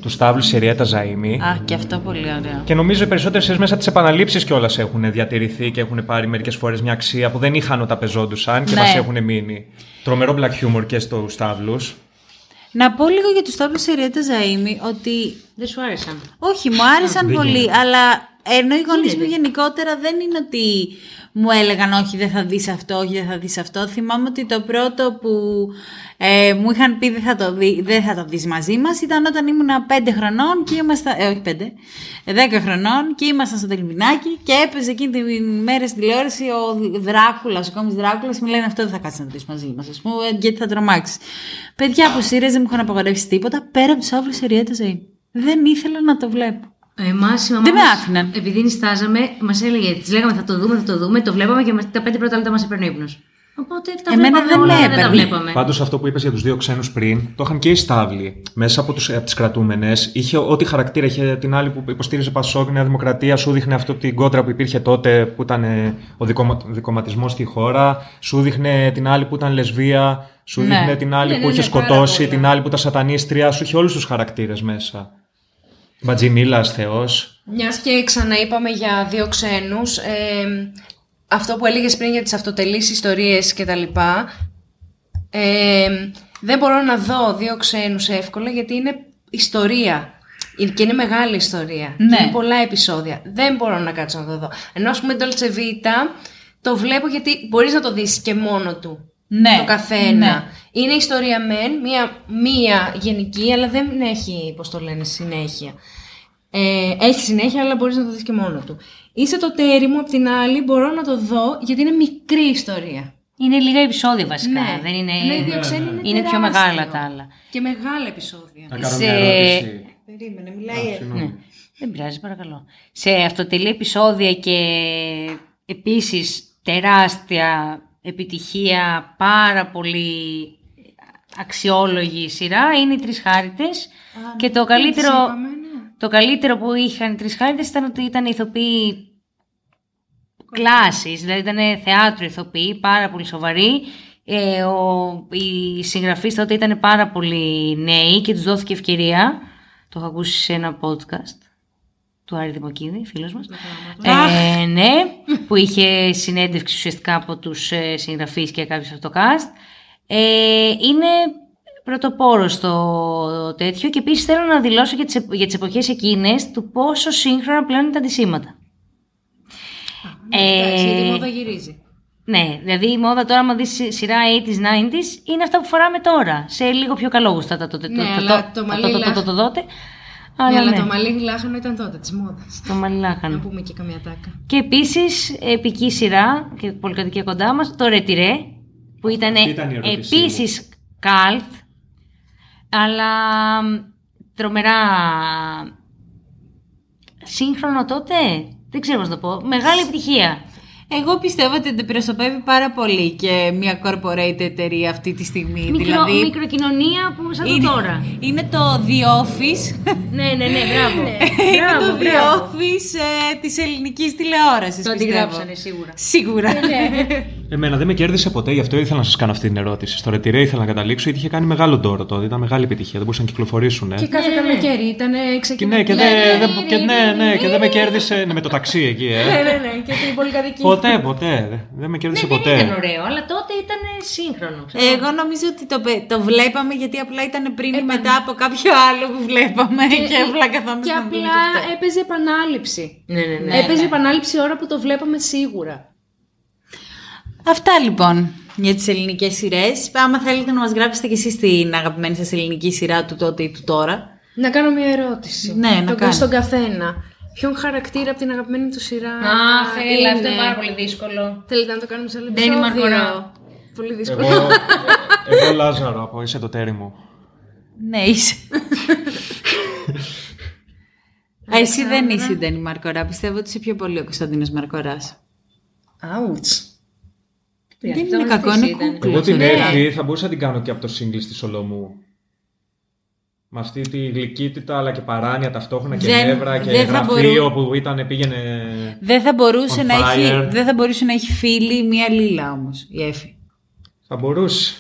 του Σταύλου Σιριέτα Ζαΐμι. Α, και αυτό πολύ ωραίο. Και νομίζω οι περισσότερες σειρές μέσα από τις επαναλήψεις κιόλας έχουν διατηρηθεί και έχουν πάρει μερικές φορές μια αξία που δεν είχαν όταν πεζόντουσαν και Ναι. μας έχουν μείνει. Τρομερό black humor και στου Σταύλου. Να πω λίγο για τους Σταύρους Σιριέτα Ζαΐμι ότι Δεν σου άρεσαν. Όχι, μου άρεσαν δεν πολύ, γίνεται. αλλά ενώ οι γονείς μου γενικότερα δεν είναι ότι μου έλεγαν όχι δεν θα δεις αυτό, όχι δεν θα δεις αυτό. Θυμάμαι ότι το πρώτο που ε, μου είχαν πει δεν θα το, δει, δεν θα το δεις μαζί μας ήταν όταν ήμουν 5 χρονών και ήμασταν, ε, όχι 5, 10 χρονών και ήμασταν στο τελμινάκι και έπαιζε εκείνη την μέρα στην τηλεόραση ο Δράκουλας, ο κόμις Δράκουλας μου λένε αυτό δεν θα κάτσεις να το δεις μαζί μας, ας πούμε, ε, γιατί θα τρομάξεις. Παιδιά από σειρές δεν μου είχαν απαγορεύσει τίποτα πέρα από τους άβλους Εριέτα ζωή. Δεν ήθελα να το βλέπω. Εμάς η μαμά Δεν με μας, άφηναν. Επειδή νιστάζαμε, μας έλεγε, της λέγαμε θα το δούμε, θα το δούμε, το βλέπαμε και μας- τα πέντε πρώτα λεπτά μας έπαιρνε ύπνος. Οπότε τα Εμένα βλέπαμε δεν όλα, με δεν τα έπαιρνε. βλέπαμε. Πάντως αυτό που είπες για τους δύο ξένους πριν, το είχαν και οι Σταύλοι. Μέσα από, τους, από τις κρατούμενες, είχε ό,τι χαρακτήρα. Είχε την άλλη που υποστήριζε Πασόκ, Νέα Δημοκρατία, σου δείχνε αυτό την κόντρα που υπήρχε τότε, που ήταν ε, ο δικομα, δικοματισμός στη χώρα. Σου δείχνε την άλλη που ήταν λεσβία. Σου Ναι. δείχνε την άλλη Ναι, που ναι, είχε ναι, πάρα σκοτώσει, πολλά. την άλλη που ήταν σατανίστρια. Σου είχε όλους τους χαρακτήρες μέσα. Μπατζιμίλα, Θεός. Μιας και ξαναείπαμε για δύο ξένους, ε, αυτό που έλεγες πριν για τις αυτοτελείς ιστορίες και τα λοιπά, ε, δεν μπορώ να δω δύο ξένους εύκολα γιατί είναι ιστορία. Και είναι μεγάλη ιστορία. Ναι. Και είναι πολλά επεισόδια. Δεν μπορώ να κάτσω να το δω. Ενώ ας πούμε Dolce Vita το βλέπω γιατί μπορείς να το δεις και μόνο του. Ναι, Το καθένα. ναι. Είναι ιστορία μεν, μία, μία γενική, αλλά δεν έχει, πώς το λένε, συνέχεια. Ε, έχει συνέχεια, αλλά μπορείς να το δεις και μόνο του. Είσαι το τέρι μου, απ' την άλλη, μπορώ να το δω, γιατί είναι μικρή ιστορία. Είναι λίγα επεισόδια βασικά. Ναι. Δεν είναι... Ενώ οι δύο ξένοι είναι είναι πιο τεράστιο. μεγάλα τα άλλα. Και μεγάλα επεισόδια. Να κάνω Σε- μια ερώτηση. Περίμενε, μιλάει. Ναι. Δεν πειράζει, παρακαλώ. Σε αυτοτελή επεισόδια και επίσης τεράστια επιτυχία, πάρα πολύ αξιόλογη σειρά είναι οι Τρεις Χάριτες και το καλύτερο, είπαμε, ναι. το καλύτερο που είχαν οι Τρεις Χάριτες ήταν ότι ήταν ηθοποιοί κλάσης, δηλαδή ήταν θεάτρο ηθοποιοί, πάρα πολύ σοβαροί. Ε, ο, οι συγγραφείς τότε ήταν πάρα πολύ νέοι και τους δόθηκε ευκαιρία. Το έχω ακούσει σε ένα podcast του Άρη Δημοκίδη, φίλος μας. Ε, ναι, που είχε συνέντευξη ουσιαστικά από τους ε, συγγραφείς και κάποιους από το cast. Ε, είναι πρωτοπόρο στο τέτοιο και επίσης θέλω να δηλώσω για τις, επ- για τις εποχές εκείνες του πόσο σύγχρονα πλέον είναι τα αντισήματα. Εντάξει, γιατί η Ε, μόδα γυρίζει. ναι, δηλαδή η μόδα τώρα, άμα δεις σειρά 80s, 90s, είναι αυτά που φοράμε τώρα. Σε λίγο πιο καλόγουστα τα τότε. Ναι, αλλά το μαλλί το- το- λάχ- το- το τότε. Ναι, Αλλά αλλά ναι, το μαλλί λάχανο ήταν τότε, της μόδας. το μαλλί Να λάχανο. πούμε και καμία τάκα. Και επίσης επική σειρά και πολυκατοικία κοντά μας, το Ρετυρέ, που ήταν Αυτή ήταν η ερώτησή επίσης καλτ, αλλά μ, τρομερά σύγχρονο τότε. Δεν ξέρω πώς να το πω. Μεγάλη επιτυχία. Εγώ πιστεύω ότι αντιπροσωπεύει πάρα πολύ και μια corporate εταιρεία αυτή τη στιγμή. Μικρο, δηλαδή, Μικροκοινωνία που σαν το είναι, τώρα. είναι το The Office. ναι, ναι, ναι, μπράβο. είναι μπράβο, το The μπράβο. Office ε, της ελληνικής τηλεόρασης, Το πιστεύω. αντιγράψανε σίγουρα. Σίγουρα. Εμένα δεν με κέρδισε ποτέ, γι' αυτό ήθελα να σας κάνω αυτή την ερώτηση. Στο ρετυρέ ήθελα να καταλήξω, γιατί είχε κάνει μεγάλο ντόρο τότε. Ήταν μεγάλη επιτυχία, δεν μπορούσαν να κυκλοφορήσουν. Ε. Και κάθε Ναι, ναι, ναι. καλοκαίρι ήταν Και ξεκινάει. ναι, και, δεν, δεν- και, ναι, ναι, και δεν με κέρδισε ναι, με το ταξί εκεί, Ναι, ε. ναι, ναι, και την πολυκατοικία. ποτέ, ποτέ. Δεν με κέρδισε Ναι, δεν ποτέ. ήταν ωραίο, αλλά τότε ήταν σύγχρονο. ξέρω. Εγώ νομίζω ότι το, πε- το βλέπαμε γιατί απλά ήταν πριν ή Επαν- μετά από κάποιο άλλο που βλέπαμε και, απλά καθόμαστε Και να δούμε απλά και αυτό. έπαιζε επανάληψη. Ναι, ναι, ναι. έπαιζε επανάληψη ώρα που το βλέπαμε σίγουρα. Αυτά λοιπόν για τις ελληνικές σειρές. Άμα θέλετε να μας γράψετε και εσείς την αγαπημένη σας ελληνική σειρά του τότε ή του τώρα. Να κάνω μια ερώτηση. Ναι, να Το- κάνεις. Στον καθένα. Ποιον χαρακτήρα από την αγαπημένη του σειρά. Αχ, έλα, αυτό είναι πάρα πολύ δύσκολο. Θέλετε να το κάνουμε σε άλλο Ντένι επεισόδιο; Μαρκορά. Πολύ δύσκολο. Εγώ, εγώ Λάζαρο από είσαι το τέρι μου. Ναι, είσαι. Α, Εσύ δεν είσαι η Ντένι Μαρκορά. Πιστεύω ότι είσαι πιο πολύ ο Κωνσταντίνος Μαρκοράς. Ouch. Δεν είναι κακό, είναι κούκλο. Εγώ την Ναι. Εύη θα μπορούσα να την κάνω και από το σύγκλι στη Σολομού. Με αυτή τη γλυκύτητα αλλά και παράνοια ταυτόχρονα και Δεν- νεύρα και δεν θα γραφείο που ήταν, πήγαινε. Δεν θα, μπορούσε On να έχει, fire. δεν θα μπορούσε να έχει φίλη μία λίλα όμως η Εφη. Θα μπορούσε.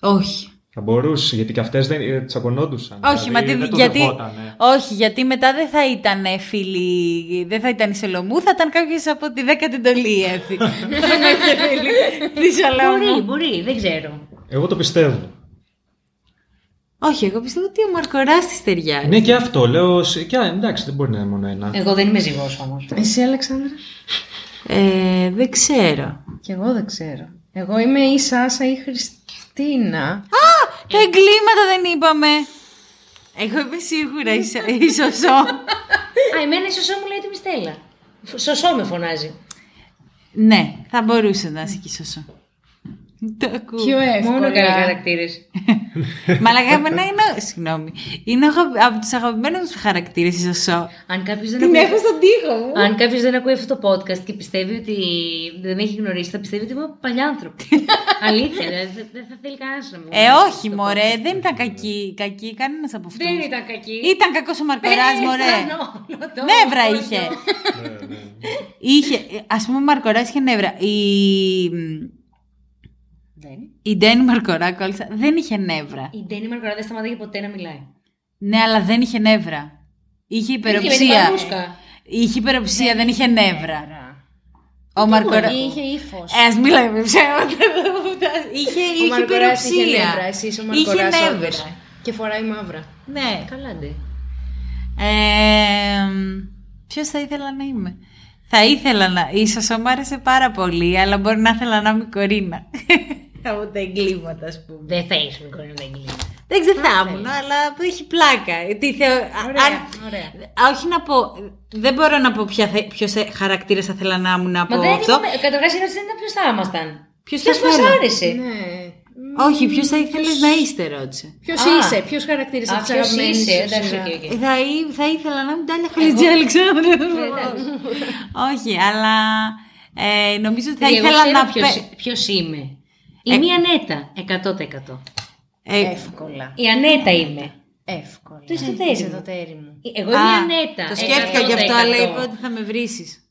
Όχι. Θα μπορούσε, γιατί και αυτές δεν ε, τσακωνόντουσαν. Όχι, μα δηλαδή, τι- δεν το γιατί, δεχότανε. όχι, γιατί μετά δεν θα ήταν φίλη, δεν θα ήταν η Σολομού, θα ήταν κάποιος από τη δέκατη εντολή η Εφη. Δεν θα ήταν φίλη τη Μπορεί, Σολομού. μπορεί, δεν ξέρω. Εγώ το πιστεύω. Όχι, εγώ πιστεύω ότι ο Μαρκοράς της ταιριάζει. Ναι, και αυτό λέω. σε- Και, α, εντάξει, δεν μπορεί να είναι μόνο ένα. Εγώ δεν είμαι ζυγός όμως. Εσύ, Αλεξάνδρα; Ε, δεν ξέρω. Κι εγώ δεν ξέρω. Εγώ είμαι η Σάσα ή η Χριστίνα. Τα εγκλήματα δεν είπαμε. Εγώ είμαι σίγουρα η, Σα- η Σωσό. Α, εμένα η Σωσό μου λέει τη Μιστέλα. Σωσό με φωνάζει. ναι, θα μπορούσε να είσαι και η Σωσό. Το ακούω. Πιο εύκολα. Μόνο καλοί χαρακτήρες. Μαλακά, εμένα είναι. Συγγνώμη. Είναι αγα- από τους αγαπημένους μου χαρακτήρες η Σωσό. Αν κάποιος δεν, Την ακούει... έχω στον τοίχο μου. Αν κάποιος δεν ακούει αυτό το podcast και πιστεύει ότι δεν με έχει γνωρίσει, θα πιστεύει ότι είμαι παλιάνθρωπη. Αλήθεια, δηλαδή, δεν δεν θα θέλει κανένας να με Ε, γνωρίσει όχι, στο μωρέ, podcast. δεν ήταν κακή. Κακή κανένας από αυτούς. Δεν ήταν κακή. Ήταν κακός ο Μαρκοράς, μωρέ. Ήταν όλο το Νεύρα κόσμο. είχε. είχε. Α πούμε, ο Μαρκοράς είχε νεύρα. Η, Δεν. η Ντένι Μαρκορά, κόλλησα, δεν είχε νεύρα. Η Ντένι Μαρκορά δεν σταματάει ποτέ να μιλάει. Ναι, αλλά δεν είχε νεύρα. Είχε Είχε με την υπεροψία. παρούσκα. Είχε υπεροψία, δεν είχε νεύρα. Ο Μαρκορά. Είχε ύφος. Ε, ας μιλάμε με ψέματα. είχε Ο είχε Μαρκοράς είχε υπεροψία. νεύρα. Εσύ είσαι ο Είχε Μαρκοράς νεύρα. όντως. Και φοράει μαύρα. Ναι. Καλά, ντε. Ε, Ποιος θα ήθελα να είμαι; Θα ήθελα να. Η Σωσό μου άρεσε πάρα πολύ, αλλά μπορεί να ήθελα να είμαι η Κορίνα. Από τα εγκλήματα, ας πούμε. Δεν θα είσαι μικρό να εγκλήμα. Δεν ξέρω, θα ήμουν, αλλά που έχει πλάκα. Τι θεω... Ωραία, αν- ωραία. Α, Όχι να πω. Δεν μπορώ να πω ποιος χαρακτήρα θα ήθελα να ήμουν από Μα δεν αυτό. είπαμε, καταρχάς η ερώτηση δεν ήταν ποιος θα ήμασταν. Ποιος Ποιος θα μας ήθελα; άρεσε. Ναι. Όχι, ποιος θα ήθελες να είστε, ρώτησε. Ποιος Α. είσαι, ποιος χαρακτήρα Α, από τι ποιος αγαπημένε είσαι, εντάξει, οκ, οκ. Ε, Θα, ή- θα ήθελα να είμαι Τάλια Χαλιτζή Αλεξάνδρου. Όχι, αλλά ε, νομίζω ότι θα Εγώ ήθελα ξέρω να ποιος, πε- ποιος είμαι. Ε. Είμαι η Ανέτα, 100%. Ε, Εύκολα. Η Ανέτα είμαι. Εύκολα. Το είσαι το ταίρι Είσαι μου. το ταίρι μου. Εγώ είμαι α, η Ανέτα. Το σκέφτηκα γι' αυτό, 100%. αλλά είπα ότι θα με βρήσεις.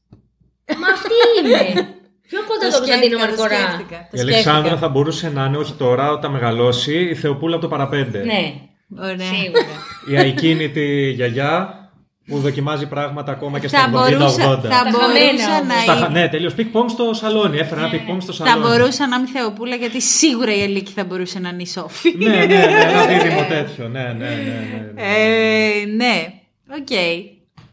Μα αυτή είμαι. Πιο κοντά τον Κωνσταντίνο Μαρκορά; Η Αλεξάνδρα θα μπορούσε να είναι, όχι τώρα, όταν μεγαλώσει, η Θεοπούλα από το παραπέντε. Ναι, Ωραία. σίγουρα. Η αεικίνητη γιαγιά που δοκιμάζει πράγματα ακόμα και Θα στα 70-80. μπορούσα, θα Τα χαμένα μπορούσα όμως. να Στα χα- είμαι. ναι, τελείω. Πινγκ πονγκ στο σαλόνι. Έφερα ένα πινγκ πονγκ στο Θα σαλόνι. μπορούσα να είμαι Θεοπούλα γιατί σίγουρα η Αλίκη θα μπορούσε να είναι η Σόφη. ναι, ναι, ναι, ένα δίδυμο τέτοιο. Ναι, ναι, ναι. ναι, ναι. Ε, ναι, οκ.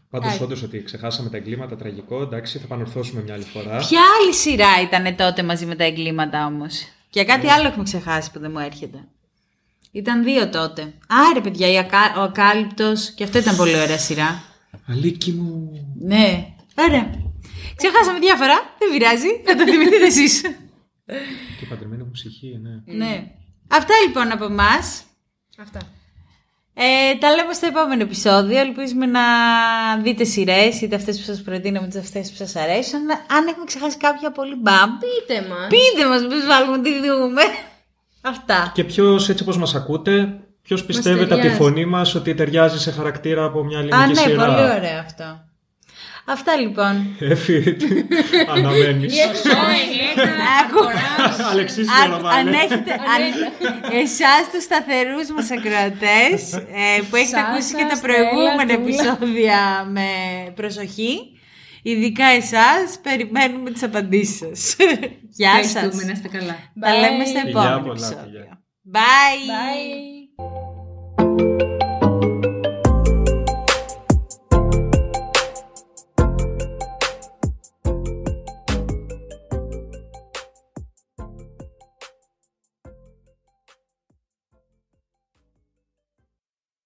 Πάντως, όντως ότι ξεχάσαμε τα εγκλήματα, τραγικό. Εντάξει, θα επανορθώσουμε μια άλλη φορά. Ποια άλλη σειρά ήταν τότε μαζί με τα εγκλήματα όμως; Και κάτι άλλο έχουμε ξεχάσει που δεν μου έρχεται. Ήταν δύο τότε. Άρε, παιδιά, η Ακα... ο Ακάλυπτος. Και αυτό ήταν πολύ ωραία σειρά. Αλίκη μου. Ναι, ωραία. Ξεχάσαμε διάφορα. Δεν πειράζει. Θα το θυμηθείτε εσείς. Και παντρεμένη μου ψυχή, ναι. ναι. Αυτά λοιπόν από εμάς. Αυτά. Ε, τα λέμε στο επόμενο επεισόδιο. Ελπίζουμε να δείτε σειρές, είτε αυτές που σας προτείναμε, είτε αυτές που σας αρέσουν. Αν έχουμε ξεχάσει κάποια πολύ μπαμ, Πείτε μας. πείτε μας, μην βάλουμε τι δούμε. Αυτά. Και ποιος, έτσι όπως μας ακούτε, ποιος πιστεύετε από τη ταιριάζει. φωνή μας ότι ταιριάζει σε χαρακτήρα από μια ελληνική Α, ναι, σειρά; πολύ ωραίο αυτό. Αυτά λοιπόν. Έφυγε. Αναμένεις; Άκου. Αλεξής Αν, το αν έχετε, αν, εσάς τους σταθερούς μας ακροατές ε, που έχετε Σάσα, ακούσει και τα Στέλλα, προηγούμενα Τούλα. επεισόδια με προσοχή, ειδικά εσάς, περιμένουμε τις απαντήσεις σας. Γεια σας. Ευχαριστούμε, να είστε καλά. Τα λέμε στο Bye. επόμενο πολλά, επεισόδιο. φιλιά. Bye. Bye.